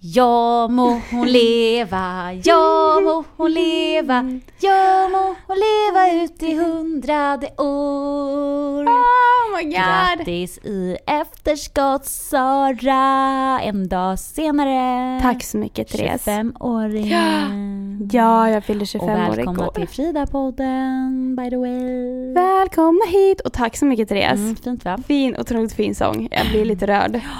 Ja må hon leva, ja må hon leva, ja må hon leva ut i hundrade år. Oh my god! Grattis i efterskott Sara, en dag senare. Tack så mycket Therese. 25-åringen. Ja, jag fyllde Och 25 år välkomna igår. till Frida-podden by the way. Välkomna hit och tack så mycket Therese. Mm, fint va? Fin, otroligt fin sång. Jag blir lite rörd.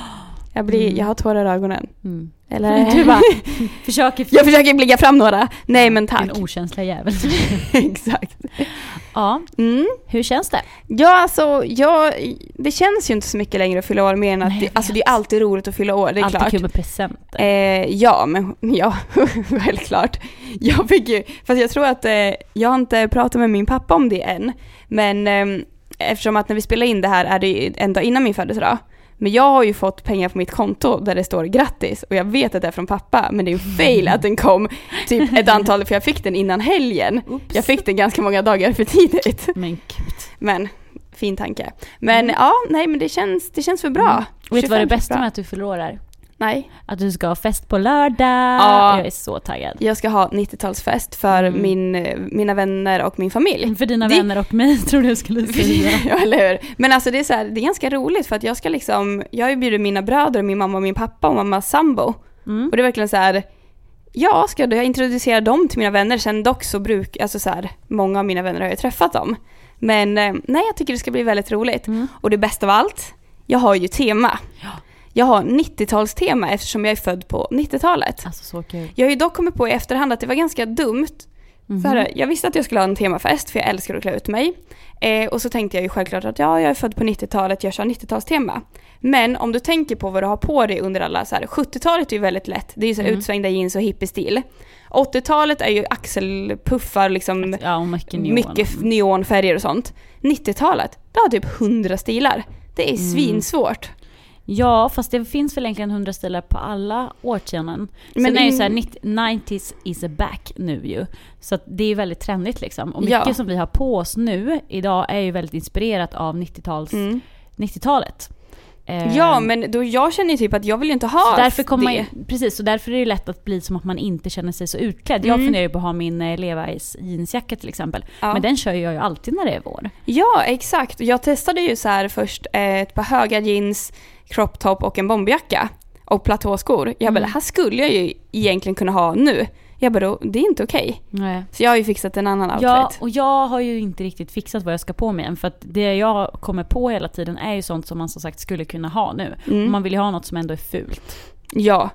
Jag, blir, jag har tårar i ögonen. Mm. Eller? Du bara försöker jag försöker blicka fram några. Nej men tack. Din okänsliga jävel. Exakt. ja, Mm. hur känns det? Ja, alltså, jag, det känns ju inte så mycket längre att fylla år mer än att Nej, det, alltså, det är alltid roligt att fylla år, det är Alltid klart. kul med presenter. Eh, ja, men ja, självklart. Jag fick ju, fast jag tror att, eh, jag har inte pratat med min pappa om det än, men eh, eftersom att när vi spelar in det här är det en dag innan min födelsedag. Men jag har ju fått pengar på mitt konto där det står grattis och jag vet att det är från pappa men det är ju fail att den kom typ ett antal, för jag fick den innan helgen. Oops. Jag fick den ganska många dagar för tidigt. Men gud. Men, fin tanke. Men ja, nej men det känns, det känns för bra. Mm. Vet du vad det 25 känns bästa med att du är? Nej. Att du ska ha fest på lördag. Ja. Jag är så taggad. Jag ska ha 90-talsfest för Mm. min, eh, mina vänner och min familj. För dina Det- vänner och mig tror du jag skulle säga. ja, eller hur? Men alltså det är så här, det är ganska roligt för att jag ska liksom, jag har ju bjudit mina bröder, min mamma och min pappa och mammas sambo. Mm. Och det är verkligen så här, ja, ska jag introducera dem till mina vänner? Sen dock så bruk, alltså så här, många av mina vänner har ju träffat dem. Men eh, nej, jag tycker det ska bli väldigt roligt. Mm. Och det bästa av allt, jag har ju tema. Ja. Jag har 90-talstema eftersom jag är född på 90-talet. Alltså så kul. Jag har ju dock kommit på i efterhand att det var ganska dumt. Mhm. För jag visste att jag skulle ha en temafest, för jag älskar att klä ut mig. Eh, och så tänkte jag ju självklart att ja, jag är född på 90-talet, jag kör 90-talstema. Men om du tänker på vad du har på dig under alla så här, 70-talet är ju väldigt lätt, det är ju så här Mm. utsvängda jeans och hippiestil. 80-talet är ju axelpuffar, liksom Ja, och mycket neon. mycket neonfärger och sånt. 90-talet, det har typ 100 stilar. Det är Mm. Ja, fast det finns väl egentligen hundra stilar på alla årtionden. Sen Men är ju in- såhär, 90s is back nu ju. Så det är ju väldigt trendigt liksom. Och mycket Ja. som vi har på oss nu idag är ju väldigt inspirerat av 90-tals, Mm. 90-talet. Ja, men då jag känner ju typ att jag vill ju inte ha så därför kommer man, det. ju- precis, så därför är det lätt att bli som att man inte känner sig så utklädd. Jag Mm. funderar ju på att ha min eh, Levi's jeansjacka till exempel. Ja. Men den kör jag ju alltid när det är vår. Ja, exakt. Jag testade ju så här först eh, ett par höga jeans, crop top och en bomberjacka. Och platåskor. Jag bara, Mm. det här skulle jag ju egentligen kunna ha nu. Jag bara, det är inte okej. Nej. Så jag har ju fixat en annan outfit. Ja, och jag har ju inte riktigt fixat vad jag ska på mig än. För att det jag kommer på hela tiden är ju sånt som man som sagt skulle kunna ha nu. Mm. Och man vill ju ha något som ändå är fult. Ja.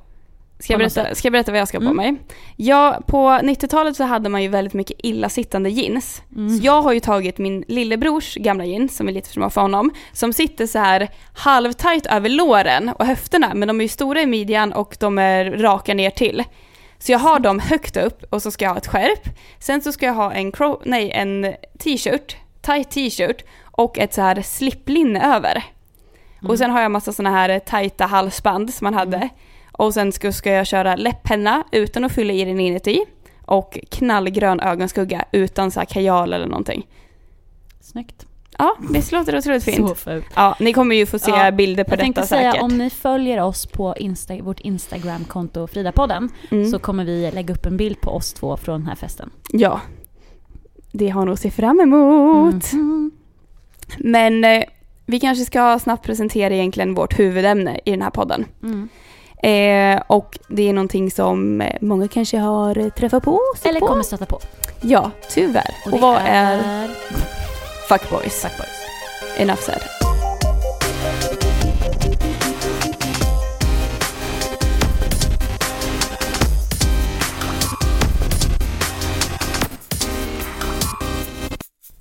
Ska jag, berätta, ska jag berätta vad jag ska på Mm. mig? Ja, på 90-talet så hade man ju väldigt mycket illasittande jeans. Mm. Så jag har ju tagit min lillebrors gamla jeans, som är lite för små för honom, som sitter så här halvtajt över låren och höfterna, men de är ju stora i midjan och de är raka ner till. Så jag har dem högt upp och så ska jag ha ett skärp. Sen så ska jag ha en, cro- nej, en t-shirt, tight t-shirt och ett så här slipplinne över. Mm. Och sen har jag massa såna här tajta halsband som man hade. Och sen ska, ska jag köra läpppenna utan att fylla i den inuti. Och knallgrön ögonskugga utan så här kajal eller någonting. Snyggt. Ja, visst låter det otroligt fint? Så fult. Ja, ni kommer ju få se Ja, bilder på Jag tänkte detta säga säkert. om ni följer oss på Insta- vårt Instagram-konto Fridapodden Mm. så kommer vi lägga upp en bild på oss två från den här festen. Ja. Det har nog att se fram emot. Mhm. Men eh, vi kanske ska snabbt presentera egentligen vårt huvudämne i den här podden. Mm. Eh, och det är någonting som eh, många kanske har eh, träffat på. Eller på. kommer stöta på. Ja, tyvärr. Och, det vad är fuckboys? Fuckboys. Enough said.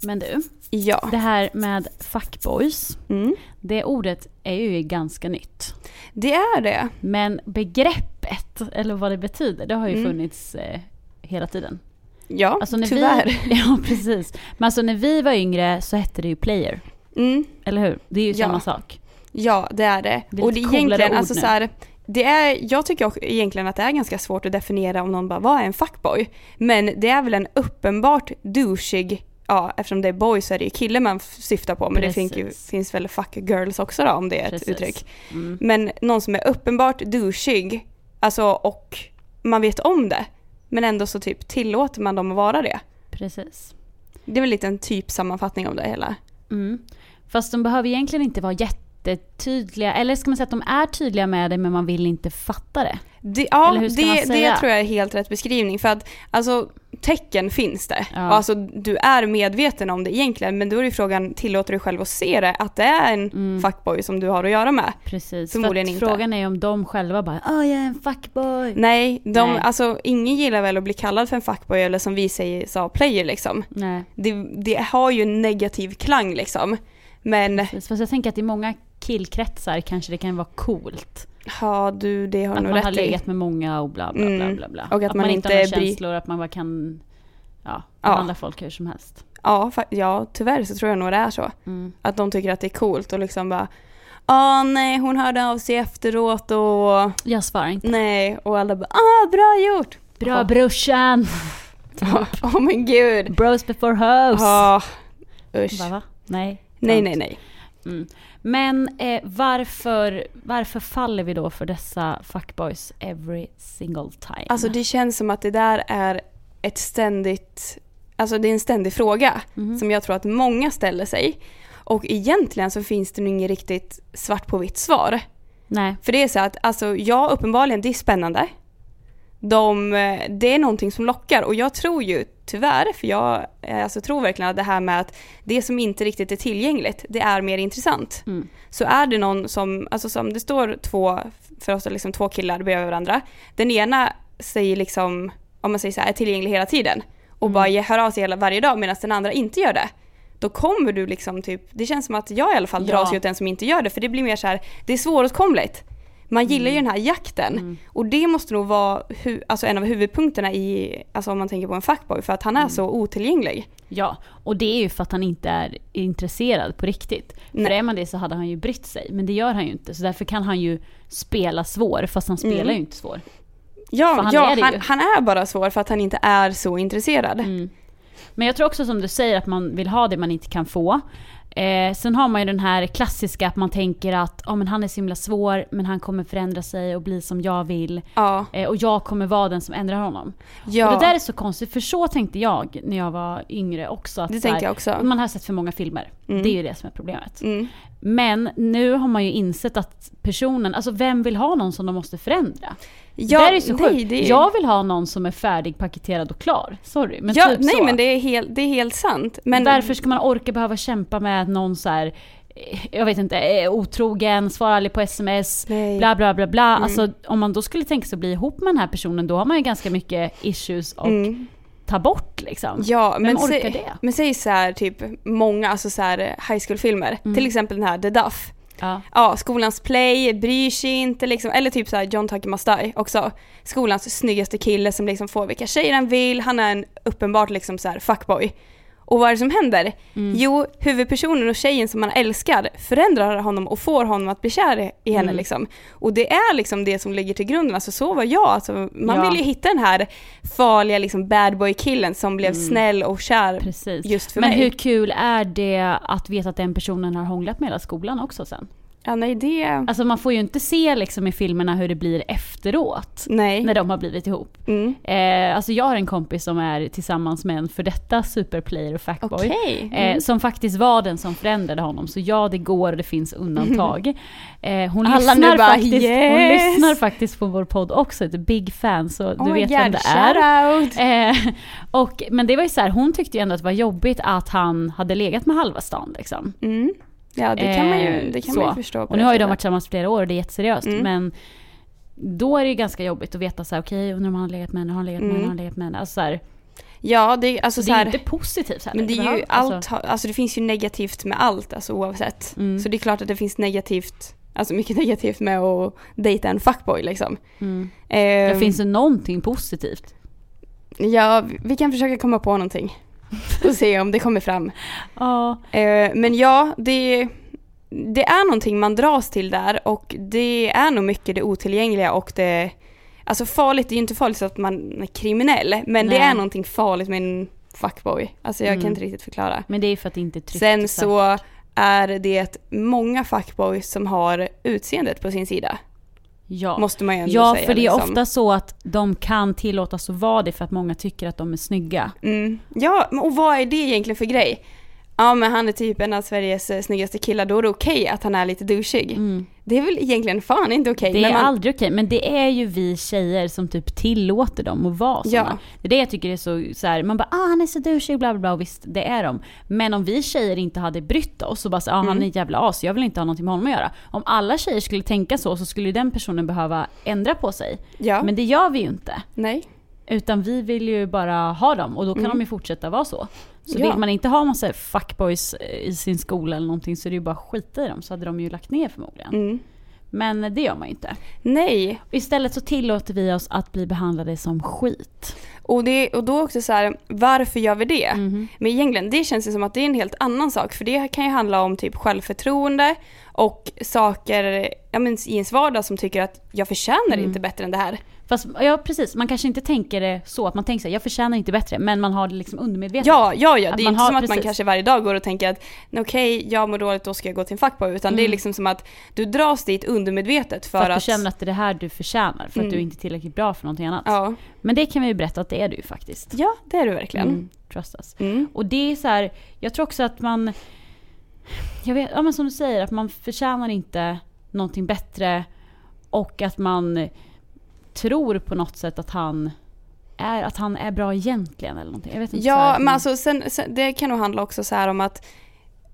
Men du, Ja. det här med fuckboys, Mm. det ordet är ju ganska nytt. Det är det. Men begreppet, eller vad det betyder, det har ju Mm. funnits eh, hela tiden. Ja, Alltså när tyvärr. Vi, ja, precis. Men alltså när vi var yngre så hette det ju player. Mm. Eller hur? Det är ju Ja. samma sak. Ja, det är det. Det är och det är egentligen, alltså nu. så här, det är, jag tycker också egentligen att det är ganska svårt att definiera om någon bara, vad är en fuckboy? Men det är väl en uppenbart douchig, ja eftersom det är boy så är det ju kille man syftar på, men det finns, ju, Precis. finns väl fuck girls också då om det är ett Precis. uttryck. Mm. Men någon som är uppenbart douchig, alltså och man vet om det, men ändå så typ tillåter man dem att vara det. Precis. Det är väl lite en typ sammanfattning av det hela. Mm. Fast de behöver egentligen inte vara jättetydliga, eller ska man säga att de är tydliga med det men man vill inte fatta det. Det, ja, det, det tror jag är helt rätt beskrivning. För att alltså, tecken finns det. Ja. Och alltså, du är medveten om det egentligen, men då är ju frågan, tillåter du själv att se det? Att det är en Mm. fuckboy som du har att göra med? Precis. Förmodligen För inte. Frågan är om de själva bara Åh, jag är en fuckboy. Nej, de, Nej. Alltså, ingen gillar väl att bli kallad för en fuckboy eller som vi säger sa player liksom. Nej, Det, det har ju en negativ klang liksom. Men precis. Fast jag tänker att i många killkretsar kanske det kan vara coolt. ja du, det har Att du nog man har rätt i. legat med många och bla bla bla Mm. bla. bla. Och att man inte inte har några känslor, att man bara kan ja, Ja. behandla folk hur som helst. Ja, ja, tyvärr så tror jag nog det är så. Mm. Att de tycker att det är coolt och liksom bara Åh nej, hon hörde av sig efteråt och Jag svarar inte. nej. Och alla bara ah, bra gjort! Bra Ja. brorsan! Ja, Åh men gud! Bros before hoes! Ja, usch. Va, va? Nej. Nej, nej, nej. Mm. Men eh, varför, varför faller vi då för dessa fuckboys every single time? Alltså det känns som att det där är ett ständigt, alltså det är en ständig fråga Mhm. som jag tror att många ställer sig. Och egentligen så finns det nog inget riktigt svart på vitt svar. Nej. För det är så att, alltså ja uppenbarligen det är spännande. De, eh, det är någonting som lockar och jag tror ju tyvärr, för jag eh, alltså, tror verkligen att det här med att det som inte riktigt är tillgängligt, det är mer intressant. Mm. Så är det någon som, alltså som det står två, för oss liksom två killar bredvid varandra. Den ena säger liksom, om man säger så här, är tillgänglig hela tiden och Mm. bara hör av sig hela, varje dag medan den andra inte gör det. Då kommer du liksom typ, det känns som att jag i alla fall Ja. dras ju åt den som inte gör det för det blir mer så här, det är svåråtkomligt. Man gillar ju den här jakten Mm. och det måste nog vara hu- alltså en av huvudpunkterna i, alltså om man tänker på en fuckboy för att han är Mm. så otillgänglig. Ja, och det är ju för att han inte är intresserad på riktigt. För Nej. är man det så hade han ju brytt sig, men det gör han ju inte. Så därför kan han ju spela svår, fast han spelar Mm. ju inte svår. Ja, För han ja är han, han är bara svår för att han inte är så intresserad. Mm. Men jag tror också som du säger att man vill ha det man inte kan få. Eh, sen har man ju den här klassiska att man tänker att oh, men han är så himla svår men han kommer förändra sig och bli som jag vill. Ja. Eh, och jag kommer vara den som ändrar honom. ja. Och det där är så konstigt för så tänkte jag när jag var yngre också. Att det så här, tänkte jag också. Man har sett för många filmer. Mm. Det är ju det som är problemet. Mm. Men nu har man ju insett att personen, alltså vem vill ha någon som de måste förändra? Ja, det är så nej, sjukt. är- Jag vill ha någon som är färdig, paketerad och klar. Sorry, men ja, typ nej så. men det är, helt, det är helt sant. Men Varför ska man orka behöva kämpa med någon så här, eh, jag vet inte, otrogen, svarar aldrig på sms, Nej. bla bla bla bla. Mm. Alltså om man då skulle tänka sig att bli ihop med den här personen, då har man ju ganska mycket issues att Mm. Ta bort liksom. Ja, Vem men, orkar sä- det? men säg så här typ många alltså så här high school-filmer. Mm. Till exempel den här The Duff. Ja. Ja, skolans play, bryr sig inte liksom. Eller typ så här John Tucker Must Die också. Skolans snyggaste kille som liksom får vilka tjejer han vill. Han är en uppenbart liksom så här fuckboy. Och vad är det som händer? Mm. Jo, huvudpersonen och tjejen som man älskar förändrar honom och får honom att bli kär i- henne Mm. liksom. Och det är liksom det som ligger till grunden, alltså så var jag. Alltså, man Ja. vill ju hitta den här farliga liksom bad boy killen som blev Mm. snäll och kär Precis. just för Men mig. hur kul är det att veta att den personen har hånglat med hela skolan också sen? Ja, nej det... Alltså man får ju inte se liksom i filmerna hur det blir efteråt. Nej. När de har blivit ihop. Mm. Eh, alltså jag har en kompis som är tillsammans med en för detta superplayer och fuckboy. Okej. Eh, Mm. som faktiskt var den som förändrade honom. Så ja, det går och det finns undantag. Eh, hon, Alla lyssnar bara, faktiskt, hon yes! lyssnar faktiskt på vår podd också, ett big fan, så Oh du my vet God, vem det är. Eh, och, men det var ju så här, hon tyckte ju ändå att det var jobbigt att han hade legat med halva stan. Liksom. Mm. Ja, det kan man ju, Eh, det kan så. man ju förstå. Och nu har ju de varit tillsammans flera år och det är jätteseriöst. Mm. Men då är det ju ganska jobbigt att veta så här, okej, undrar om han har legat med henne, har han legat med Mm. henne, har han legat med henne. Alltså, så här, Ja, det, alltså, så det är här, ju inte positivt heller. men det är ju allt, alltså, alltså det finns ju negativt med allt, alltså oavsett. Mm. Så det är klart att det finns negativt alltså mycket negativt med att dejta en fuckboy liksom. Mm. Eh, Det finns det någonting positivt? Ja, vi kan försöka komma på någonting. Och se om det kommer fram. Ja. Eh, men ja, det, det är någonting man dras till där och det är nog mycket det otillgängliga och det Alltså farligt, det är ju inte farligt så att man är kriminell men det Nej. är någonting farligt med en fuckboy. Alltså jag Mm. kan inte riktigt förklara. Men det är för att det inte är tryggt. Sen så är det många fuckboys som har utseendet på sin sida. Ja. Måste man ju ändå Ja, säga. för det är liksom. ofta så att de kan tillåtas att vara det för att många tycker att de är snygga. Mm. Ja, och vad är det egentligen för grej? Ja men han är typ en av Sveriges eh, snyggaste killar, då är det okej att han är lite douchig. Det är väl egentligen fan inte okej. Mm. Det är man, aldrig okej, men det är ju vi tjejer som typ tillåter dem att vara såna. Ja. Det är det jag tycker är så, så här, man bara ah han är så douchig bla bla bla och visst det är de. Men om vi tjejer inte hade brytt oss och bara så, ah, han Mm. är en jävla as, jag vill inte ha någonting med honom att göra. Om alla tjejer skulle tänka så så skulle den personen behöva ändra på sig. ja, Men det gör vi ju inte. nej. Utan vi vill ju bara ha dem och då kan Mm. de ju fortsätta vara så. Så Ja. vill man inte ha massa fuckboys eh, i sin skola eller någonting så är det ju bara skita i dem så hade de ju lagt ner förmodligen. Mm. Men det gör man ju inte. Nej, Istället så tillåter vi oss att bli behandlade som skit. och, det, och då också så här, varför gör vi det? Mhm. Men egentligen, det känns ju som att det är en helt annan sak, för det kan ju handla om typ självförtroende och saker ja, men, i ens vardag som tycker att jag förtjänar Mm. inte bättre än det här. Fast ja precis, man kanske inte tänker det så att man tänker så här, jag förtjänar inte bättre, men man har det liksom undermedvetet. Ja, ja, ja. Att Det är inte har- som att man precis. kanske varje dag går och tänker att "Nej, okej, jag mår dåligt, då ska jag gå till en fuckboy. Utan det är Mm. liksom som att du dras dit undermedvetet för, för att, du känner att det är det här du förtjänar, för att Mm. du är inte är tillräckligt bra för någonting annat. Ja. Men det kan vi ju berätta att det är du faktiskt. ja, det är du verkligen. Mm, trust us. Mm. Och det är så här, jag tror också att man, jag vet, ja men som du säger, att man förtjänar inte någonting bättre och att man tror på något sätt att han är, att han är bra egentligen eller någonting. Jag vet inte. Ja, här, men alltså sen, sen, det kan nog handla också så här om att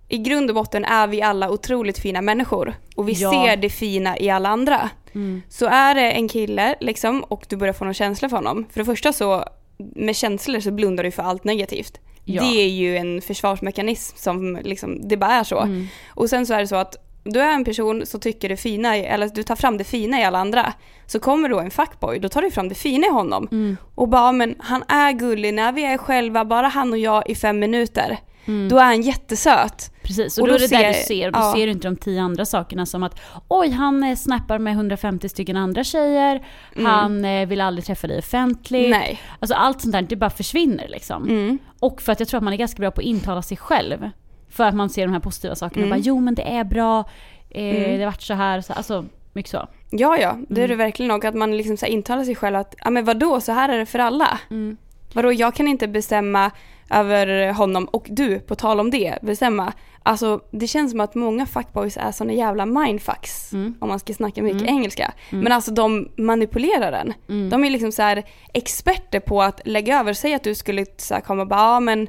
i grund och botten är vi alla otroligt fina människor och vi Ja. ser det fina i alla andra. Mm. Så är det en kille liksom och du börjar få någon känsla för honom. För det första så, med känslor så blundar du för allt negativt. Ja. Det är ju en försvarsmekanism som liksom, det bara är så. Mm. Och sen så är det så att du är en person som tycker det fina, eller du tar fram det fina i alla andra. Så kommer då en fuckboy, då tar du fram det fina i honom. Mm. Och bara, men han är gullig när vi är själva, bara han och jag i fem minuter. Mm. Då är han jättesöt. Precis, och, Och då, då är det där du ser, och då ja. ser du inte de tio andra sakerna som att oj, han eh, snappar med 150 stycken andra tjejer, Mm. han eh, vill aldrig träffa dig offentligt. Nej. Alltså allt sånt där, det bara försvinner liksom. Mm. Och för att jag tror att man är ganska bra på att intala sig själv. För att man ser de här positiva sakerna. Mm. Bara, jo men det är bra, eh, Mm. det har varit så här, så, alltså mycket så. Ja, ja, det är Mm. det verkligen. Och att man liksom så intalar sig själv att, ja men vadå, så här är det för alla. Vadå, jag kan inte bestämma över honom och du, på tal om det, bestämma. Alltså det känns som att många fuckboys är såna jävla mindfucks. Mm. Om man ska snacka mycket Mm. engelska. Mm. Men alltså de manipulerar den. Mm. De är liksom så här experter på att lägga över. Säg att du skulle så här komma och bara, ja men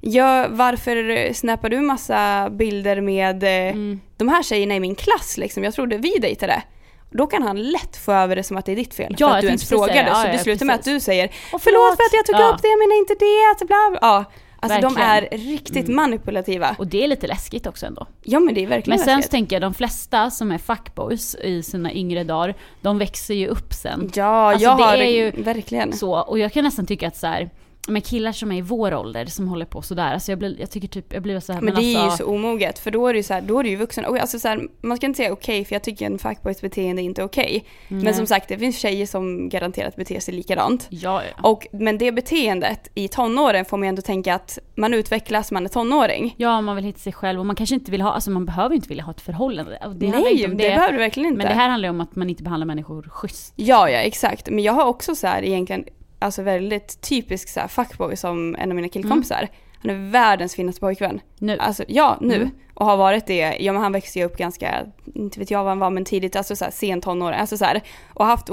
ja, varför snappar du massa bilder med eh, Mm. de här tjejerna i min klass liksom? Jag trodde vi dejtade. Då kan han lätt få över det som att det är ditt fel. Ja, för att du ens säga frågade. det. Ja, så ja, det slutar med att du säger Och Förlåt för att jag tog Ja. upp det, jag menar inte det. Bla, bla. Ja. Alltså de är riktigt Mm. manipulativa. Och det är lite läskigt också ändå. Ja men det är verkligen Men sen så läskigt. tänker jag de flesta som är fuckboys i sina yngre dagar, de växer ju upp sen. Ja, Alltså, jag det har är ju verkligen. Så, och jag kan nästan tycka att så här, med killar som är i vår ålder som håller på sådär, alltså jag, blir, jag tycker typ, jag blir så här, Men det är ju alltså, så omoget för då är det ju så här, då är det ju vuxen. Och alltså så här, man ska inte säga okej för jag tycker en fuckboys beteende är inte okej. nej. Men som sagt det finns tjejer som garanterat beter sig likadant. Ja, ja. Och, men det beteendet i tonåren får man ju ändå tänka att man utvecklas, man är tonåring. Ja, man vill hitta sig själv och man kanske inte vill ha, alltså man behöver inte vilja ha ett förhållande. Det Nej, det, om behöver du verkligen inte. Men det här handlar ju om att man inte behandlar människor schysst. Ja, ja exakt. Men jag har också så här egentligen, alltså väldigt typisk så här fuckboy som en av mina killkompisar. Han är världens finaste pojkvän. Nu. Alltså ja, nu. Mm. Och har varit det, ja men han växte ju upp ganska, inte vet jag vad han var men tidigt, alltså så här, sent tonår, alltså så här, och haft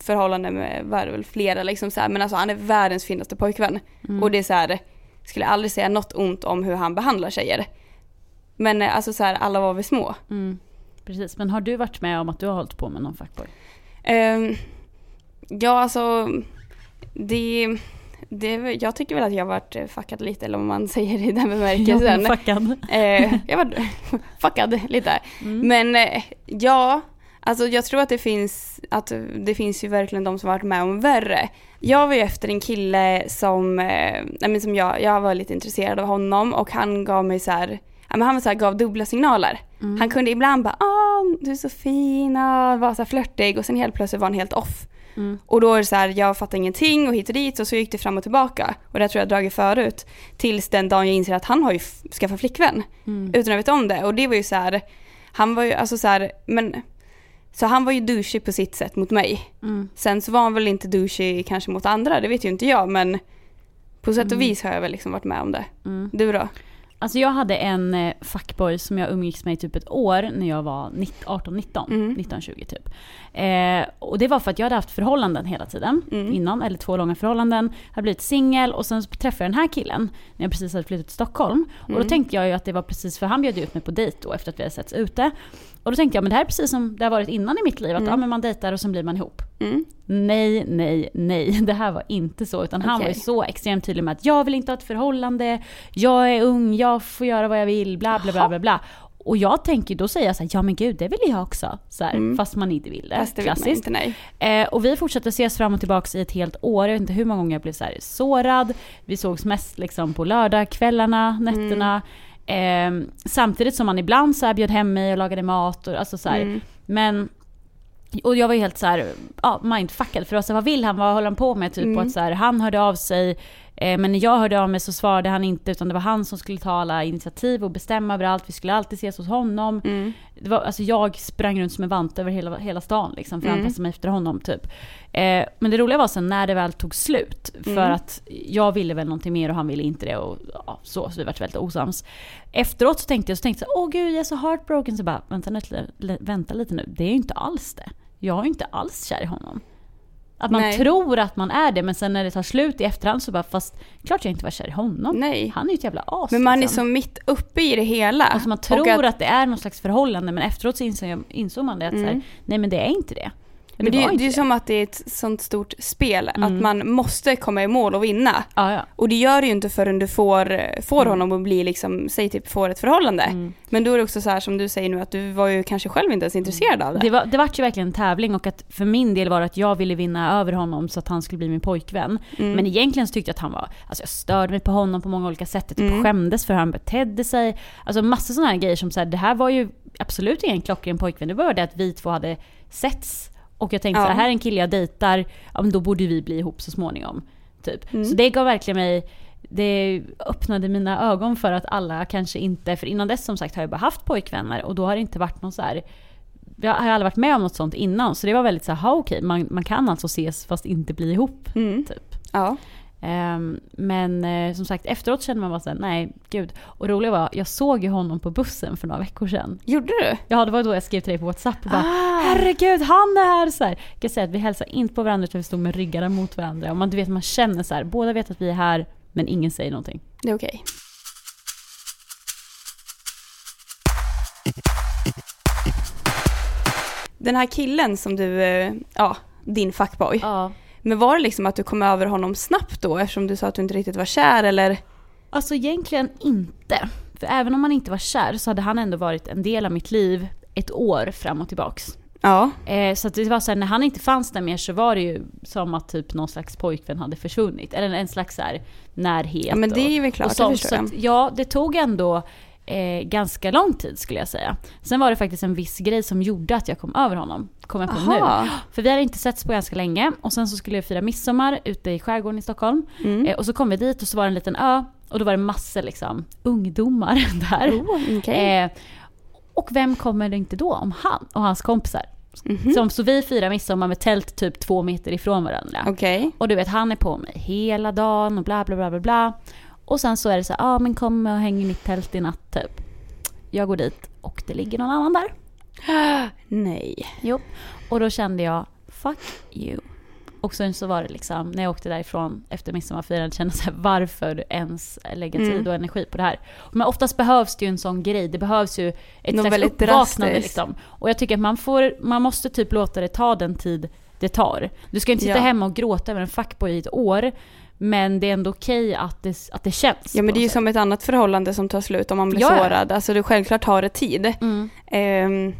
förhållanden med var väl flera liksom så här, men alltså han är världens finaste pojkvän. Mm. Och det är så här, skulle aldrig säga något ont om hur han behandlar tjejer. Men eh, alltså så här, alla var vi små. Mm. Precis, men har du varit med om att du har hållit på med någon fuckboy? Ehm, ja alltså, det, det, jag tycker väl att jag har varit fuckad lite, eller om man säger i den bemärkelsen. Ja, fuckad. eh, jag var fuckad lite. Mm. Men eh, ja, alltså jag tror att det finns, att det finns ju verkligen de som varit med om värre. Jag var ju efter en kille som, eh, men som jag, jag var lite intresserad av honom och han gav mig så här, men han var så här, gav dubbla signaler. Mm. Han kunde ibland bara åh du är så fin, och var så flörtig och sen helt plötsligt var han helt off. Mm. Och då är det så här, jag fattar ingenting och hit och dit och så gick det fram och tillbaka. Och det tror jag dragit förut. Tills den dagen jag inser att han har ju skaffat flickvän. Mm. Utan att veta om det. Och det var ju så här, han var ju alltså så här, men så han var ju douchig på sitt sätt mot mig. Mm. Sen så var han väl inte douchig kanske mot andra, det vet ju inte jag men på sätt och Mm. vis har jag väl liksom varit med om det. Mm. Du då? Alltså jag hade en eh, fuckboy som jag umgicks med i typ ett år när jag var 18-19, Mm. 19-20 typ. Eh, och det var för att jag hade haft förhållanden hela tiden Mm. innan, eller två långa förhållanden. Hade blivit singel och sen träffade jag den här killen när jag precis hade flyttat till Stockholm. Och Mm. då tänkte jag ju att det var precis, för han bjöd ut mig på dejt då efter att vi hade setts ute. Och då tänkte jag men det här är precis som det har varit innan i mitt liv, att Mm. ja, men man dejtar och sen blir man ihop. Mm. Nej, nej, nej. Det här var inte så. Utan han Okej. var ju så extremt tydlig med att jag vill inte ha ett förhållande, jag är ung, jag får göra vad jag vill, bla bla bla bla. bla. Och jag tänker, då säger jag så här, ja men gud det vill jag också. Så här, Mm. Fast man inte vill det. Fast det vill Klassiskt. inte, nej. Eh, och vi fortsatte ses fram och tillbaka i ett helt år. Jag vet inte hur många gånger jag blev så här sårad. Vi sågs mest liksom på lördagskvällarna, nätterna. Mm. Eh, samtidigt som man ibland så här bjöd hem mig och lagade mat. Och, alltså så här. Mm. Men och jag var ju helt så här, ja, mindfuckad för alltså, vad vill han, vad håller han på med? Typ Mm. och att så här, han hörde av sig, men när jag hörde av mig så svarade han inte utan det var han som skulle ta alla initiativ och bestämma över allt. Vi skulle alltid ses hos honom. Mm. Det var, alltså jag sprang runt som en vant över hela, hela stan liksom för att Mm. anpassa mig efter honom typ. Eh, men det roliga var sen när det väl tog slut, för Mm. att jag ville väl någonting mer och han ville inte det och ja, så, så vi vart väldigt osams. Efteråt så tänkte jag så tänkte jag så, åh gud jag är så heartbroken, så bara vänta, vänta lite nu, det är ju inte alls det. Jag är ju inte alls kär i honom. Att man Nej. tror att man är det men sen när det tar slut i efterhand så bara fast klart jag inte var kär i honom. Nej. Han är ju ett jävla as. Men man är liksom. så mitt uppe i det hela. Alltså man tror att- att, det är någon slags förhållande men efteråt så insåg, jag, insåg man det att så här, Mm. nej men det är inte det. Men det, det inte är som att det är ett sånt stort spel, Mm. att man måste komma i mål och vinna. Ja, ja. Och det gör du ju inte förrän du får, får Mm. honom att bli liksom, säg typ får ett förhållande. Mm. Men då är det också så här som du säger nu att du var ju kanske själv inte ens intresserad av det. Det, var, det vart ju verkligen en tävling och att för min del var det att jag ville vinna över honom så att han skulle bli min pojkvän. Mm. Men egentligen så tyckte jag att han var, alltså jag störde mig på honom på många olika sätt. Jag typ Mm. skämdes för hur han betedde sig. Alltså massa sådana här grejer som så här, det här var ju absolut ingen klockren pojkvän. Det var det att vi två hade setts. Och jag tänkte Ja. så här, här är en kille jag dejtar, ja men då borde vi bli ihop så småningom. Typ. Mm. Så det gav verkligen mig det öppnade mina ögon för att alla kanske inte, för innan dess som sagt har jag bara haft pojkvänner och då har det inte varit någon så här jag har aldrig varit med om något sånt innan så det var väldigt så här, "Ha, okej, man, man kan alltså ses fast inte bli ihop. Mm. Typ. Ja. Ehm, men eh, som sagt efteråt kände man bara såhär, nej gud. Och det roliga var, jag såg ju honom på bussen för några veckor sedan. Gjorde du? Ja det var då jag skrev till dig på WhatsApp och bara Ah. herregud han är här! Så här. Jag kan säga att vi hälsade inte på varandra utan vi stod med ryggarna mot varandra. Och man, du vet, man känner så här, båda vet att vi är här men ingen säger någonting. Det är okej. Den här killen som du, eh, ja, din fuckboy. Ja. Men var det liksom att du kom över honom snabbt då eftersom du sa att du inte riktigt var kär eller? Alltså egentligen inte. För även om man inte var kär så hade han ändå varit en del av mitt liv ett år fram och tillbaks. Ja. Eh, så det var så här, när han inte fanns där mer så var det ju som att typ någon slags pojkvän hade försvunnit. Eller en slags så här närhet. Ja men det och, är väl klart, och sånt. det Så att, ja, det tog ändå eh, ganska lång tid skulle jag säga. Sen var det faktiskt en viss grej som gjorde att jag kom över honom. Kom jag på nu. Aha. För vi hade inte setts på ganska länge och sen så skulle jag fira midsommar ute i skärgården i Stockholm. Mm. Eh, och så kom vi dit och så var det en liten ö och då var det massor liksom ungdomar där. Oh, okej. Eh, och vem kommer det inte då om han och hans kompisar? Mhm. Som, så vi firar midsommar med tält typ två meter ifrån varandra. Okej. Och du vet han är på mig hela dagen och bla bla bla bla bla. Och sen så är det så ja ah, men kom och häng i mitt tält i natt typ. Jag går dit och det ligger någon annan där. Nej. Jo. Och då kände jag, fuck you. Och sen så var det liksom, när jag åkte därifrån efter midsommarfirandet, kände jag så här, varför ens lägga tid Mm. och energi på det här? Men oftast behövs det ju en sån grej, det behövs ju ett Något slags uppvaknande liksom. Och jag tycker att man, får, man måste typ låta det ta den tid det tar. Du ska inte sitta Ja. hemma och gråta över en fuckboy i ett år, Men det är ändå okej att det, att det känns. Ja men det är ju som ett annat förhållande som tar slut om man blir Ja, ja. sårad. Alltså det självklart tar det tid. Mm. Ehm,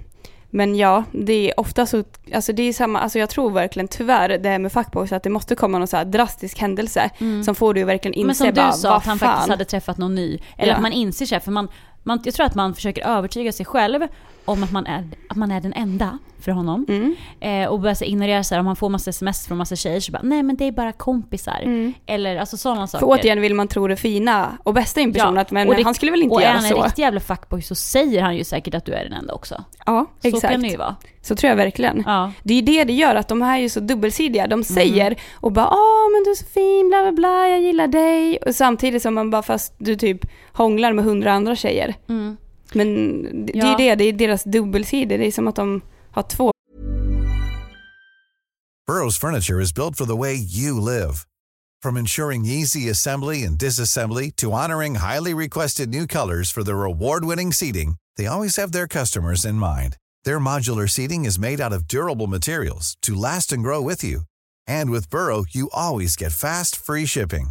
men ja, det är ofta så, alltså det är samma, alltså jag tror verkligen tyvärr det här med fuckboys att det måste komma någon så här drastisk händelse Mm. som får dig att verkligen inse Men som bara, du sa, vad att han fan. faktiskt hade träffat någon ny. Eller Ja. att man inser sig, för man, man, jag tror att man försöker övertyga sig själv om att man är, att man är den enda för honom. Mm. Eh, och börjar så ignorera så här, om man får massa sms från massa tjejer så bara nej men det är bara kompisar. Mm. Eller alltså sådana saker. För återigen vill man tro det fina och bästa i en person, Ja, men och det- han skulle väl inte och är göra han en så. riktig jävla fuckboy så säger han ju säkert att du är den enda också. Ja, Så exakt. kan det ju vara. Så tror jag verkligen. Ja. Det är ju det det gör, att de här är ju så dubbelsidiga. Mm. De säger och bara åh men du är så fin, bla bla bla, jag gillar dig. Och samtidigt som man bara fast du typ hånglar med hundra andra tjejer. Mm. Men det, Ja. det är det, det är deras dubbelsidor. Det är som att de har två. Burrow's furniture is built for the way you live. From ensuring easy assembly and disassembly to honoring highly requested new colors for their award-winning seating, they always have their customers in mind. Their modular seating is made out of durable materials to last and grow with you. And with Burrow, you always get fast, free shipping.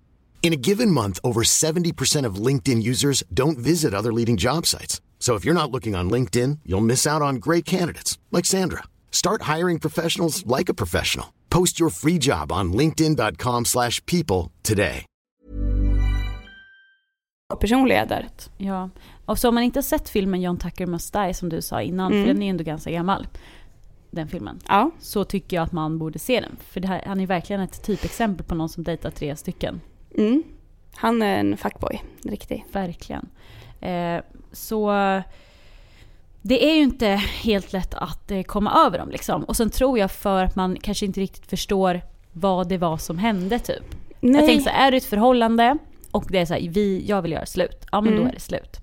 In a given month, over 70% of LinkedIn users don't visit other leading job sites. So if you're not looking on LinkedIn, you'll miss out on great candidates like Sandra. Start hiring professionals like a professional. Post your free job on linkedin.com/people today. personligheter. Ja. Och så om man inte har sett filmen John Tucker Must Die som du sa innan, Mm. för den är ändå ganska gammal. Den filmen. Ja, Så tycker jag att man borde se den. För det här, han är verkligen ett typexempel på någon som dejtar tre stycken. Mm. han är en fuckboy, riktig. Verkligen. Eh, så det är ju inte helt lätt att eh, komma över dem liksom. Och sen tror jag för att man kanske inte riktigt förstår vad det var som hände typ. Nej. Jag tänker så här, är det ett förhållande och det är så här, vi, jag vill göra slut. Ja men Mm. då är det slut.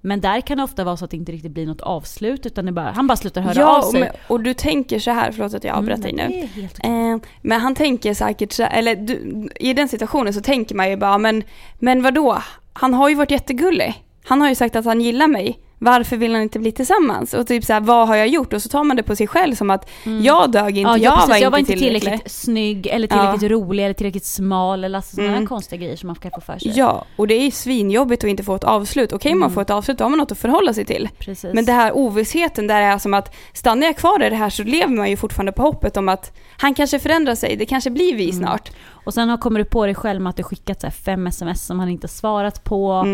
Men där kan det ofta vara så att det inte riktigt blir något avslut utan det bara, han bara slutar höra ja, av sig. Och, men- och du tänker så här, förlåt att jag avbröt dig Mm, nu. Eh, men han tänker säkert så eller du, i den situationen så tänker man ju bara, men, men vadå? Han har ju varit jättegullig. Han har ju sagt att han gillar mig. Varför vill han inte bli tillsammans? Och typ så här, vad har jag gjort? Och så tar man det på sig själv som att jag dög inte, Mm. Ja, jag, precis, var jag var inte inte tillräcklig. tillräckligt snygg eller Ja. tillräckligt rolig eller tillräckligt smal eller alltså sådana Mm. konstiga grejer som man kan få för sig. Ja, och det är ju svinjobbigt att inte få ett avslut. Okej, man Mm. får ett avslut, då har man något att förhålla sig till. Precis. Men det här ovissheten där är som att stannar jag kvar i det här så lever man ju fortfarande på hoppet om att han kanske förändrar sig, det kanske blir vi Mm. snart. Och sen kommer du på dig själv med att du skickat så fem sms som han inte svarat på.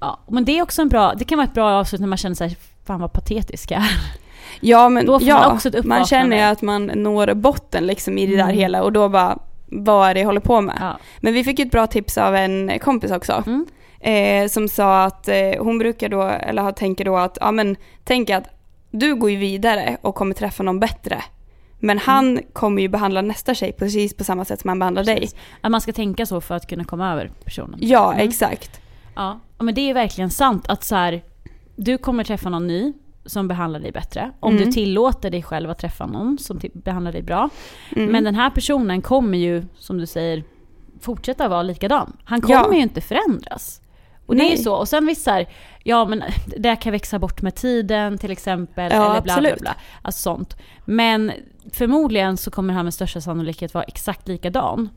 Mm. Ja, men det är också en bra, det kan vara ett bra avslut när man känner sig fan vad patetisk jag är. Ja, men Då får ja, man också ett man känner att man når botten liksom i det där Mm. hela och då bara, vad är det jag håller på med? Ja. Men vi fick ett bra tips av en kompis också. Mm. Eh, som sa att eh, hon brukar då, eller tänker då att, ja men tänk att du går ju vidare och kommer träffa någon bättre. Men han kommer ju behandla nästa tjej precis på samma sätt som han behandlar dig. Precis. Att man ska tänka så för att kunna komma över personen. Ja, Mm. exakt. Ja, ja, men det är verkligen sant att så här, du kommer träffa någon ny som behandlar dig bättre. Om Mm. du tillåter dig själv att träffa någon som behandlar dig bra. Mm. Men den här personen kommer ju, som du säger, fortsätta vara likadan. Han kommer Ja. ju inte förändras. Och det är Nej. ju så. Och sen vissa här, ja men det kan växa bort med tiden till exempel. Ja, eller bla, bla, absolut. bla. Alltså sånt. Men förmodligen så kommer han med största sannolikhet vara exakt likadan.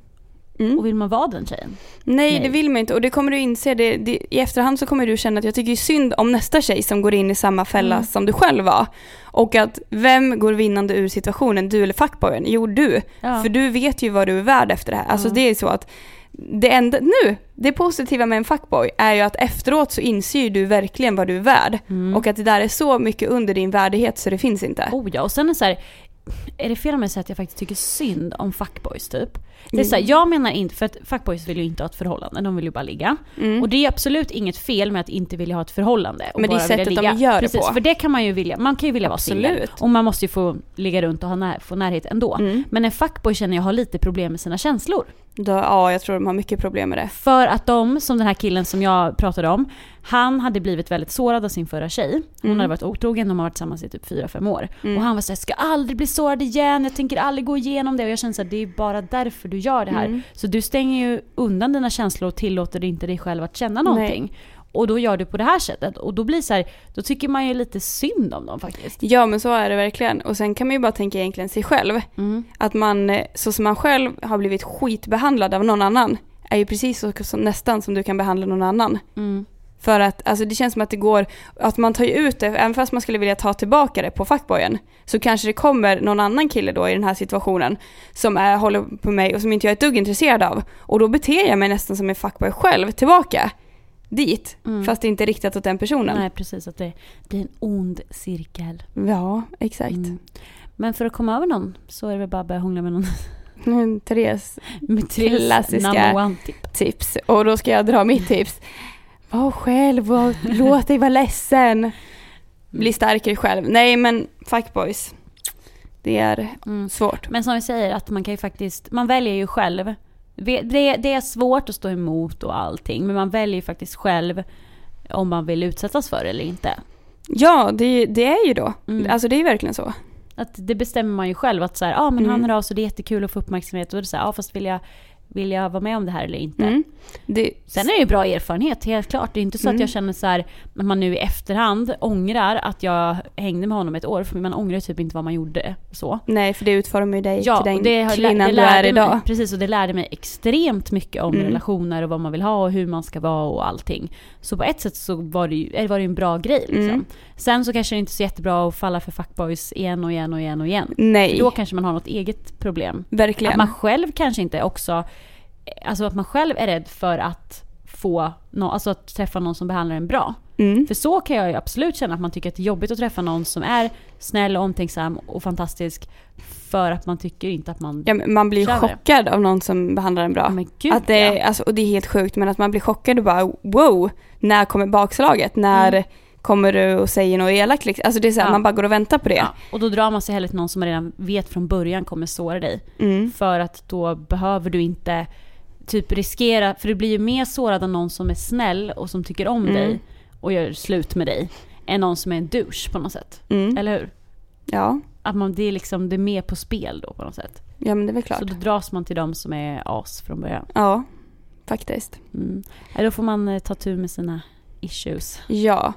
Mm. Och vill man vara den tjejen? Nej, Nej. det vill man inte. Och det kommer du inse, det, det, i efterhand så kommer du känna att jag tycker synd om nästa tjej som går in i samma fälla Mm. som du själv var. Och att vem går vinnande ur situationen, du eller fuckboyen? Jo, du. Ja. För du vet ju vad du är värd efter det här. Alltså Mm. det är så att det enda, nu, det positiva med en fuckboy är ju att efteråt så inser du verkligen vad du är värd. Mm. Och att det där är så mycket under din värdighet så det finns inte. Oh ja, och sen är det så här, är det fel om jag säger att jag faktiskt tycker synd om fuckboys typ? Det är Mm. så här, jag menar inte, för att fuckboys vill ju inte ha ett förhållande, de vill ju bara ligga. Mm. Och det är absolut inget fel med att inte vilja ha ett förhållande. Och Men det är sättet de ligga. gör det Precis, på. för det kan man ju vilja. Man kan ju vilja vara singel. Absolut. Och man måste ju få ligga runt och ha när, få närhet ändå. Mm. Men en fuckboy känner jag har lite problem med sina känslor. Då, ja, jag tror de har mycket problem med det. För att de, som den här killen som jag pratade om, han hade blivit väldigt sårad av sin förra tjej. Hon Mm. hade varit otrogen, de har varit tillsammans i typ 4-5 år. Mm. Och han var såhär, ska aldrig bli sårad igen, jag tänker aldrig gå igenom det. Och jag kände såhär, det är bara därför du gör det här. Mm. Så du stänger ju undan dina känslor och tillåter inte dig själv att känna någonting. Och då gör du på det här sättet. Och då blir så här, då tycker man ju lite synd om dem faktiskt. Ja, men så är det verkligen. Och sen kan man ju bara tänka egentligen sig själv. Mm. Att man, eh, så som man själv har blivit skitbehandlad av någon annan, är ju precis så som, nästan som du kan behandla någon annan. Mm. För att alltså det känns som att det går, att man tar ju ut det, även fast man skulle vilja ta tillbaka det på fuckboyen, så kanske det kommer någon annan kille då i den här situationen som är, håller på mig och som inte jag är ett dugg intresserad av. Och då beter jag mig nästan som en fuckboy själv tillbaka dit, Mm. fast det inte är riktat åt den personen. Nej precis, att det blir en ond cirkel. Ja, exakt. Mm. Men för att komma över någon så är det väl bara att börja hångla med någon Mm. Therese med Therese Klassiska. number one tip. tips, och då ska jag dra mitt tips. Var själv och låt dig vara ledsen. Bli starkare själv. Nej men fuckboys, det är Mm. svårt. Men som vi säger, att man kan ju faktiskt, man väljer ju själv. Det, det är svårt att stå emot och allting, men man väljer faktiskt själv om man vill utsättas för det eller inte. Ja, det, det är ju då. Mm. Alltså det är ju verkligen så. Att det bestämmer man ju själv att så här, ja men Mm. han hör av sig, det är jättekul att få uppmärksamhet. Och det är så här, ja fast vill jag, vill jag vara med om det här eller inte? Mm. Det, Sen är det ju bra erfarenhet, helt klart. Det är inte så Mm. att jag känner så här, att man nu i efterhand ångrar att jag hängde med honom ett år, för man ångrar typ inte vad man gjorde så. nej, för det utformar ju dig Ja, till den det, har- kvinnan det du är lärde idag. Mig, precis, och det lärde mig extremt mycket om Mm. relationer och vad man vill ha och hur man ska vara och allting. Så på ett sätt så var det ju, eller var det en bra grej liksom. Mm. Sen så kanske det inte är så jättebra att falla för fuckboys igen och igen och igen och igen. Nej, Då kanske man har något eget problem. verkligen. Att man själv kanske inte också, alltså att man själv är rädd för att få, nå, alltså att träffa någon som behandlar en bra. Mm. För så kan jag ju absolut känna att man tycker att det är jobbigt att träffa någon som är snäll och omtänksam och fantastisk. För att man tycker inte att man... Ja, man blir det. chockad av någon som behandlar en bra. Gud att det, ja. alltså, och det är helt sjukt, men att man blir chockad och bara wow, när kommer bakslaget? När Mm. kommer du och säger något elakt? Liksom? Alltså det är så här, Ja. man bara går och väntar på det. Ja, och då drar man sig hellre till någon som man redan vet från början kommer såra dig. Mm. För att då behöver du inte typ riskera, för du blir ju mer sårad av någon som är snäll och som tycker om Mm. dig och gör slut med dig. Än någon som är en douche på något sätt. Mm. Eller hur? Ja. Att man, det är liksom det är mer på spel då på något sätt. ja, men det är väl klart. Så då dras man till de som är as från början. Ja, faktiskt. Mm. Då får man eh, ta tur med sina issues. Ja,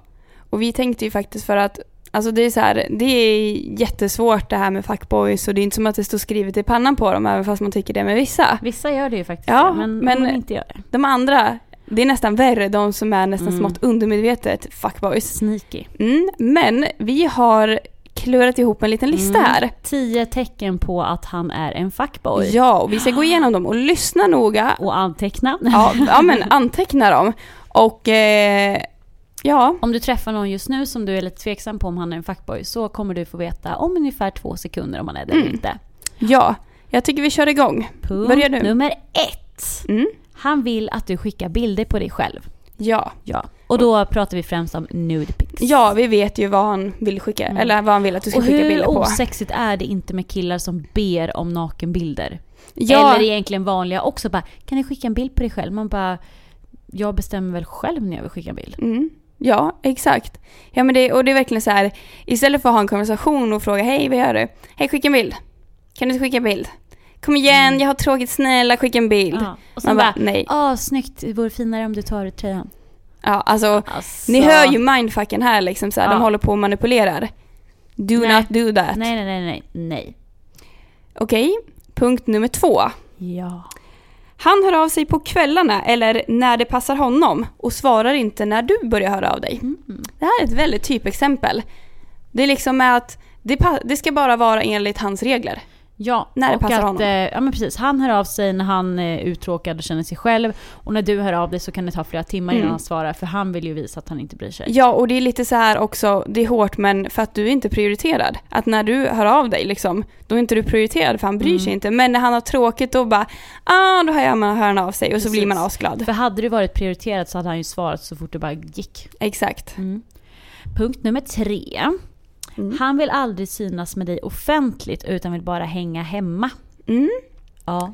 och vi tänkte ju faktiskt för att Alltså det är så här, det är jättesvårt det här med fuckboys och det är inte som att det står skrivet i pannan på dem även fast man tycker det med vissa. Vissa gör det ju faktiskt, Ja, men, men- men inte gör det. De andra, det är nästan värre, de som är nästan Mm. smått undermedvetet fuckboys. Sneaky. Mm, men vi har klurat ihop en liten lista Mm. här. Tio tecken på att han är en fuckboy. Ja, och vi ska gå igenom dem och lyssna noga. Och anteckna. Ja, ja men anteckna dem. Och eh, ja, Om du träffar någon just nu som du är lite tveksam på om han är en fuckboy så kommer du få veta om ungefär två sekunder om han är det eller Mm. inte. ja, jag tycker vi kör igång. Punkt Börja du. nummer ett. Mm, Han vill att du skickar bilder på dig själv. ja. Ja. Och då pratar vi främst om nude pics. Ja, vi vet ju vad han vill skicka, Mm. eller vad han vill att du ska och skicka hur bilder på. osexigt är det inte med killar som ber om nakenbilder? Ja, Eller egentligen vanliga också bara, kan du skicka en bild på dig själv? Man bara, jag bestämmer väl själv när jag vill skicka en bild. mm, ja, exakt. Ja, men det, och det är verkligen så här, istället för att ha en konversation och fråga hej, vad gör du? Hej, skicka en bild. Kan du skicka en bild? Kom igen, jag har tråkigt, snälla skicka en bild. Mm. Ja. Och sen Man bara, bara, nej. åh snyggt, det vore finare om du tar tröjan. Ja, alltså, Alltså, ni hör ju mindfucken här liksom så här, Ja. de håller på och manipulerar. Do Nej. not do that. Nej, nej, nej, nej, nej. Okej, punkt nummer två. Ja. Han hör av sig på kvällarna eller när det passar honom och svarar inte när du börjar höra av dig. Mm. Det här är ett väldigt typexempel. Det är liksom med att det, det ska bara vara enligt hans regler. Ja, När det och passar att, honom. eh, Ja men precis, han hör av sig när han är uttråkad och känner sig själv. Och när du hör av dig så kan det ta flera timmar innan Mm. han svarar för han vill ju visa att han inte bryr sig. Ja, och det är lite så här också, det är hårt men för att du är inte prioriterad. Att när du hör av dig liksom, då är inte du prioriterad för han bryr Mm. sig inte. Men när han har tråkigt då bara, ah, då hör man hör av sig och så Precis. blir man asglad. För hade du varit prioriterad så hade han ju svarat så fort det bara gick. Exakt. Mm. Punkt nummer tre. Mm. Han vill aldrig synas med dig offentligt utan vill bara hänga hemma. Mm. Ja.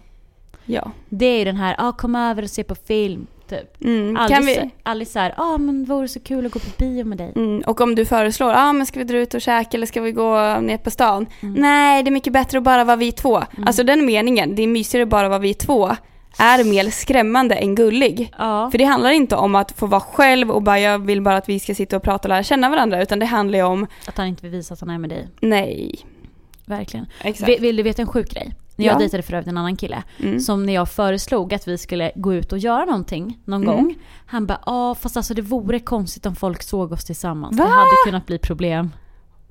Ja. Det är ju den här, ah, kom över och se på film. Typ. Mm. Aldrig, Kan vi, aldrig så här, ah, men vore så kul att gå på bio med dig. mm. Och om du föreslår, ah, men ska vi dra ut och käka eller ska vi gå ner på stan? Mm. Nej, det är mycket bättre att bara vara vi två. Alltså den meningen, det är mysigare att bara vara vi två, är mer skrämmande än gullig. Ja, För det handlar inte om att få vara själv och bara jag vill bara att vi ska sitta och prata och lära känna varandra utan det handlar ju om, att han inte vill visa att han är med dig. nej. Verkligen. Vill, vill du veta en sjuk grej? När jag Ja. dejtade för övrigt en annan kille. Mm. Som när jag föreslog att vi skulle gå ut och göra någonting någon Mm. gång. Han bara, ja fast alltså det vore konstigt om folk såg oss tillsammans. Va? Det hade kunnat bli problem.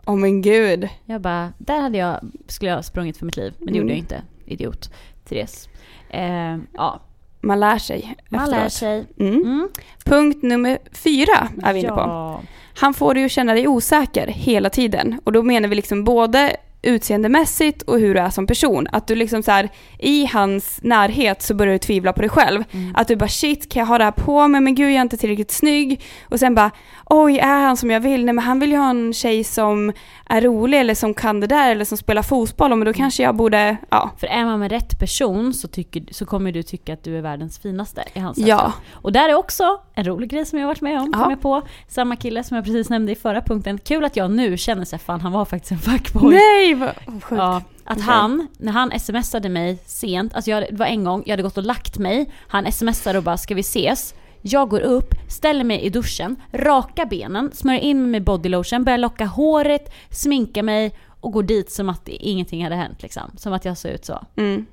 Åh men gud. Jag bara, där hade jag, skulle jag ha sprungit för mitt liv. Men det Mm. gjorde jag inte. Idiot. Therese. Eh, ja, Man lär sig man efteråt. lär sig. Mm. Mm. Punkt nummer fyra är vi inne på. Ja. Han får dig att känna dig osäker hela tiden. Och då menar vi liksom både utseendemässigt och hur du är som person. Att du liksom så här, i hans närhet så börjar du tvivla på dig själv. Mm. Att du bara shit, kan jag ha det här på mig? Men gud, jag är inte tillräckligt snygg. Och sen bara, oj, är han som jag vill? Nej, men han vill ju ha en tjej som är rolig eller som kan det där eller som spelar fotboll. Men då kanske jag borde, ja. För är man med rätt person så, tycker, så kommer du tycka att du är världens finaste i hans Ja. sällskap. Och där är också en rolig grej som jag har varit med om, Ja. kom jag på. Samma kille som jag precis nämnde i förra punkten. Kul att jag nu känner sig fan han var faktiskt en fuckboy. Nej, vad vad sjukt. Ja, att Okej. han, när han smsade mig sent, alltså jag, det var en gång, jag hade gått och lagt mig, han smsade och bara ska vi ses? Jag går upp, ställer mig i duschen, rakar benen, smörjer in mig med bodylotion, börjar locka håret, sminkar mig och går dit som att ingenting hade hänt liksom. Som att jag såg ut så. Mm.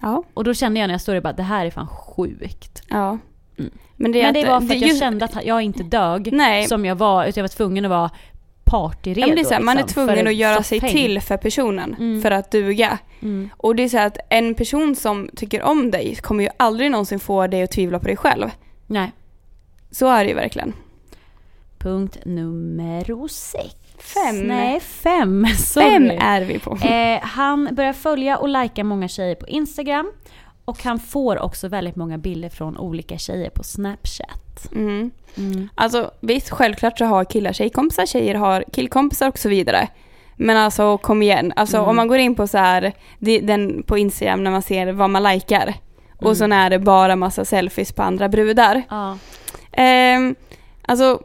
Ja, Och då kände jag när jag stod där bara, det här är fan sjukt. ja. Mm. Men det, Men det var för att jag just- kände att jag inte dög Nej. som jag var, utan jag var tvungen att vara partyredo. Ja, men det är så här, man är liksom, tvungen att göra sig till för personen Mm. för att duga. Mm. Och det är så att en person som tycker om dig kommer ju aldrig någonsin få dig att tvivla på dig själv. Nej. Så är det ju verkligen. Punkt nummer sex. Fem. Nej, fem. Sorry. Vem är vi på? Eh, han börjar följa och lajka många tjejer på Instagram. Och han får också väldigt många bilder från olika tjejer på Snapchat. Mm. Mm. Alltså visst, självklart så har killar tjejkompisar, tjejer har killkompisar och så vidare. Men alltså kom igen, alltså Mm. om man går in på så här, den på Instagram när man ser vad man likar. Och Mm. så är det bara massa selfies på andra brudar. Ja, Ehm, alltså,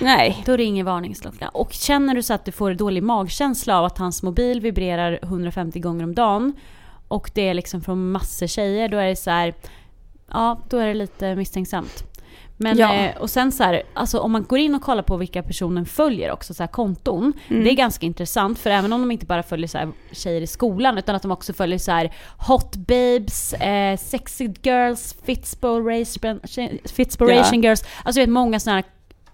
nej. då ringer varningsklockan. Och känner du så att du får dålig magkänsla av att hans mobil vibrerar 150 gånger om dagen och det är liksom från massor tjejer, då är det så här, ja, då är det lite misstänksamt. Men, Ja. eh, och sen så här, alltså om man går in och kollar på vilka personen följer också, så här konton. Mm. Det är ganska intressant för även om de inte bara följer så här tjejer i skolan utan att de också följer så här hot babes, eh, sexy girls, fitspiration, fitspiration girls. Alltså vet många sådana här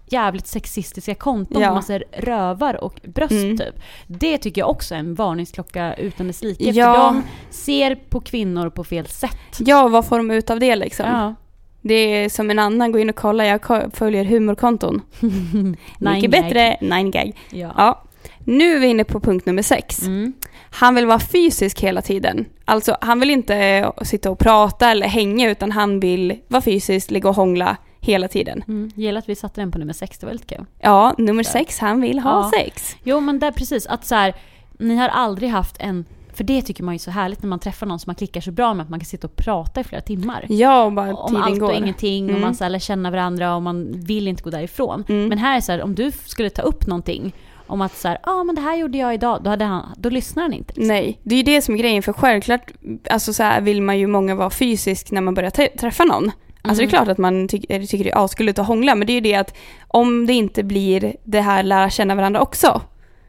jävligt sexistiska konton Ja. man ser rövar och bröst Mm. typ. Det tycker jag också är en varningsklocka utan dess like. Ja. För de ser på kvinnor på fel sätt. Ja, vad får de ut av det liksom? Ja. Det är som en annan, gå in och kolla, jag följer humorkonton. Mycket bättre, nine gag. Ja. Ja. Nu är vi inne på punkt nummer sex. Mm. Han vill vara fysisk hela tiden. Alltså han vill inte eh, sitta och prata eller hänga utan han vill vara fysisk, ligga och hångla hela tiden. Mm. Gillar att vi satte den på nummer sex, det var lite kul. Ja, nummer sex, han vill ha Ja. sex. Jo men där precis, att så här, ni har aldrig haft en, för det tycker man ju är så härligt när man träffar någon som man klickar så bra med att man kan sitta och prata i flera timmar. Ja, och bara om allt går. och ingenting och Mm. man så här, lär känna varandra och man vill inte gå därifrån. Mm. Men här är så här, om du skulle ta upp någonting om att så här, ah, men det här gjorde jag idag, då, hade han, då lyssnar han inte. liksom. Nej, det är ju det som är grejen för självklart alltså så här, vill man ju många vara fysisk när man börjar träffa någon. Alltså det är Mm. klart att man ty- eller tycker det är asgulligt att hångla men det är ju det att om det inte blir det här lära känna varandra också.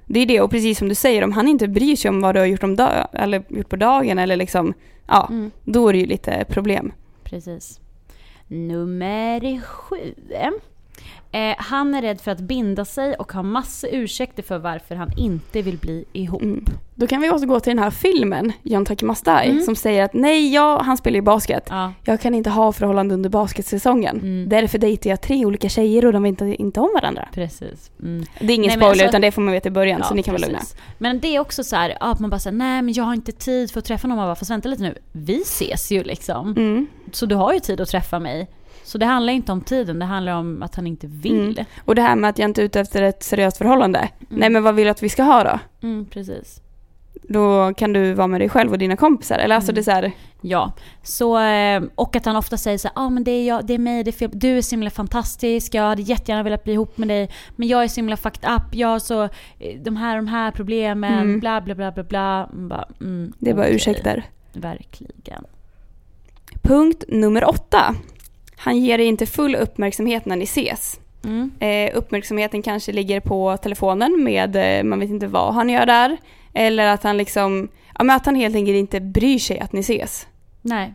Det är det och precis som du säger om han inte bryr sig om vad du har gjort, om dag- eller gjort på dagen eller liksom ja, Mm. då är det ju lite problem. Precis. Nummer sju. Eh, han är rädd för att binda sig och har massa ursäkter för varför han inte vill bli ihop. Mm. Då kan vi återgå till den här filmen, John Takimastai, Mm. som säger att nej, ja, han spelar ju basket. Ja. Jag kan inte ha förhållande under basketsäsongen. Mm. Därför dejtar jag tre olika tjejer och de vet inte, inte om varandra. Precis. Mm. Det är ingen Nej, spoiler alltså- utan det får man veta i början så Ja, ni kan vara lugna. precis. Men det är också så här, att man bara säger nej men jag har inte tid för att träffa någon. Man bara, fast vänta lite nu. Vi ses ju liksom. Mm. Så du har ju tid att träffa mig. Så det handlar inte om tiden, det handlar om att han inte vill. Mm. Och det här med att jag inte är ute efter ett seriöst förhållande. Nej men vad vill du att vi ska ha då? Mm, precis. då kan du vara med dig själv och dina kompisar. Eller alltså Mm. det är så här, Ja, så, eh, och att han ofta säger så ja ah, men det är, jag, det är mig, det är fel. du är så himla fantastisk, jag hade jättegärna velat bli ihop med dig, men jag är så himla fucked up, jag har så, eh, de här de här problemen, Mm. bla bla bla bla bla. Bara, mm, det är bara ursäkter. Verkligen. Punkt nummer åtta. Han ger dig inte full uppmärksamhet när ni ses. Mm. Eh, uppmärksamheten kanske ligger på telefonen med, eh, man vet inte vad han gör där. Eller att han liksom, ja men att han helt enkelt inte bryr sig att ni ses. Nej.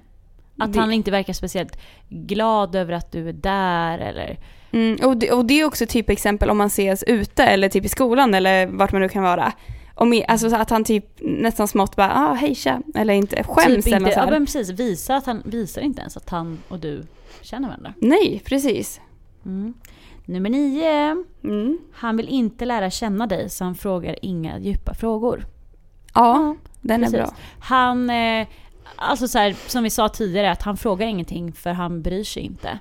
Att Det- han inte verkar speciellt glad över att du är där eller... Mm, och, det, och det är också typ exempel om man ses ute eller typ i skolan eller vart man nu kan vara. Om, alltså så att han typ nästan smått bara, ah, hej tja, eller inte skäms typ eller inte, så ja här. men precis, visar, att han, visar inte ens att han och du känner varandra. Nej, precis. Mm. Nummer nio. Mm. Han vill inte lära känna dig så han frågar inga djupa frågor. Ja, den är Precis. bra. Han, eh, alltså så här, som vi sa tidigare, att han frågar ingenting för han bryr sig inte.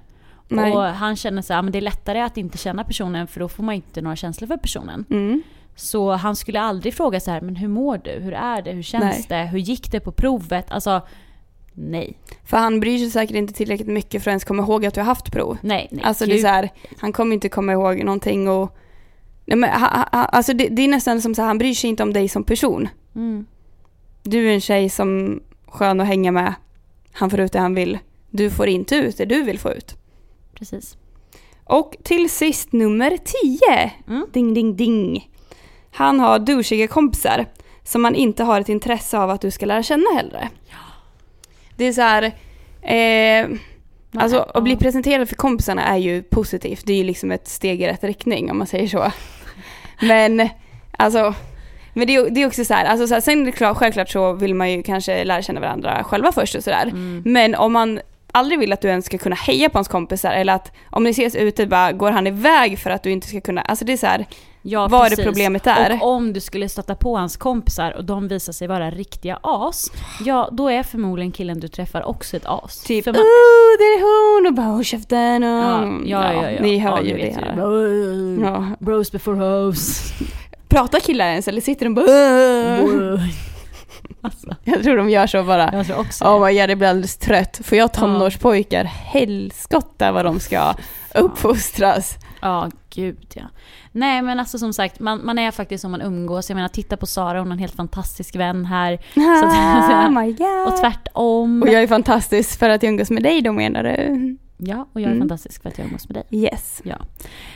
Nej. Och han känner så här, men det är lättare att inte känna personen för då får man inte några känslor för personen. Mm. Så han skulle aldrig fråga så här, men hur mår du? Hur är det? Hur känns det? Hur gick det på provet? Alltså, nej. För han bryr sig säkert inte tillräckligt mycket för att ens komma ihåg att du har haft prov. Nej, nej. Alltså det är så här, han kommer inte komma ihåg någonting och... Nej men ha, ha, alltså det, det är nästan som så här, han bryr sig inte om dig som person. Mm. Du är en tjej som skön att hänga med. Han får ut det han vill. Du får inte ut det du vill få ut. Precis. Och till sist nummer 10. Mm. Ding, ding, ding. Han har douchiga kompisar som han inte har ett intresse av att du ska lära känna heller. Det är så här... Eh, alltså att bli presenterad för kompisarna är ju positivt. Det är ju liksom ett steg i rätt riktning om man säger så. Men alltså... Men det är, det är också så här, alltså så här, sen är det klart, självklart så vill man ju kanske lära känna varandra själva först och sådär. Mm. Men om man aldrig vill att du ens ska kunna heja på hans kompisar eller att om ni ses ute bara går han iväg för att du inte ska kunna, alltså det är så här, Ja, vad är det precis. problemet är? Och om du skulle stöta på hans kompisar och de visar sig vara riktiga as, ja då är förmodligen killen du träffar också ett as. Typ, För oh, man, det är hon och bara håll käften och... ja, ja, ja, ja. Ni hör ja, ju det här. ju. Ja. Bros before hoes. Pratar killar ens eller sitter de bara... alltså, Jag tror de gör så bara. jag tror också Åh det. vad jag blir alldeles trött. Får jag tonårspojkar, helskotta vad de ska uppfostras. Ja, gud ja. Nej men alltså som sagt, man, man är faktiskt som man umgås. Jag menar titta på Sara, hon har en helt fantastisk vän här. Så att- oh my god. Och tvärtom. Och jag är fantastisk för att jag umgås med dig då menar du? Ja, och jag är Mm. fantastisk för att jag umgås med dig. Yes. Ja.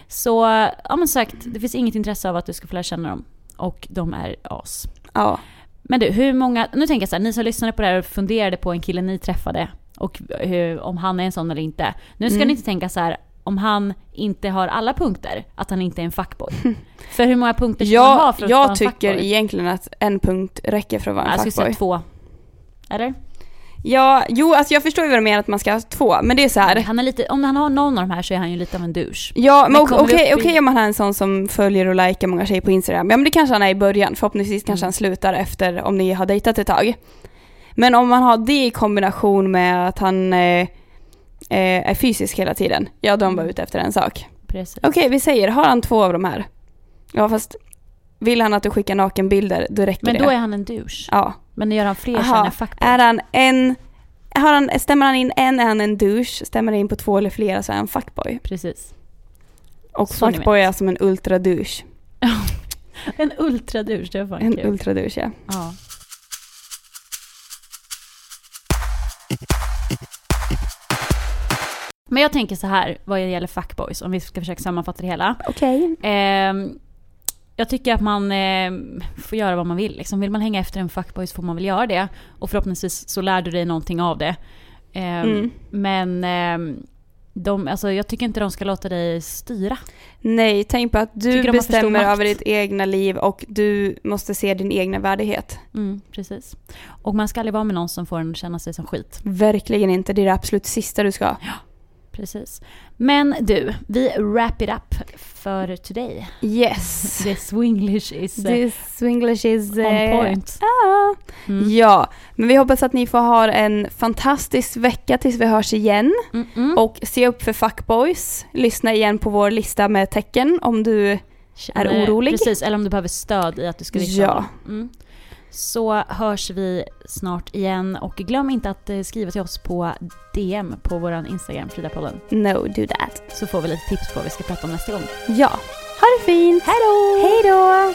Så, ja men sagt, det finns inget intresse av att du ska få lära känna dem. Och de är as. Ja. Men du, hur många, nu tänker jag så här, ni som lyssnade på det här och funderade på en kille ni träffade och hur, om han är en sån eller inte. Nu ska Mm. ni inte tänka så här, om han inte har alla punkter, att han inte är en fuckboy. För hur många punkter ska man ha Jag, för att vara jag en tycker fuckboy? egentligen att en punkt räcker för att vara en Jag skulle säga fuckboy. två. Eller? Ja, jo alltså jag förstår ju vad du menar att man ska ha två, men det är så här. Han är lite, om han har någon av de här så är han ju lite av en douche. Ja, men Men okej upp i- om man är en sån som följer och likar många tjejer på Instagram. Ja men det kanske han är i början, förhoppningsvis kanske Mm. han slutar efter om ni har dejtat ett tag. Men om man har det i kombination med att han eh, är fysisk hela tiden, ja han bara Mm. ute efter en sak. Precis. Okej, vi säger, har han två av de här? Ja fast vill han att du skickar nakenbilder, då räcker Men det. då är han en douche. Ja. Men gör han fler så är Aha. han en fuckboy. Är han en, har han, stämmer han in en är han en douche, stämmer han in på två eller flera så är han fuckboy. Precis. Och Så fuckboy är som en ultra douche. En ultradouche, det var fan En kul. ultra douche ja. Ja. Men jag tänker så här vad gäller fuckboys, om vi ska försöka sammanfatta det hela. Okej. Ehm, jag tycker att man eh, får göra vad man vill. Liksom. Vill man hänga efter en fuckboy så får man väl göra det. Och förhoppningsvis så lär du dig någonting av det. Ehm, Mm. Men ehm, de, alltså, jag tycker inte de ska låta dig styra. Nej, tänk på att du bestämmer över ditt egna liv och du måste se din egna värdighet. Mm, precis. Och man ska aldrig vara med någon som får en att känna sig som skit. Verkligen inte, det är det absolut sista du ska. Precis. Men du, vi wrap it up för today. Yes. The swinglish is eh, This Swinglish is... on eh, point. ah. Mm. Ja, men vi hoppas att ni får ha en fantastisk vecka tills vi hörs igen. Mm -mm. Och se upp för fuckboys. Lyssna igen på vår lista med tecken om du... Känner- är orolig. Precis, eller om du behöver stöd i att du ska visa Ja. Så hörs vi snart igen och glöm inte att eh, skriva till oss på DM på vår Instagram, Fridapodden. No, do that. Så får vi lite tips på vad vi ska prata om nästa gång. Ja. Ha det fint! Hej då! Hej då!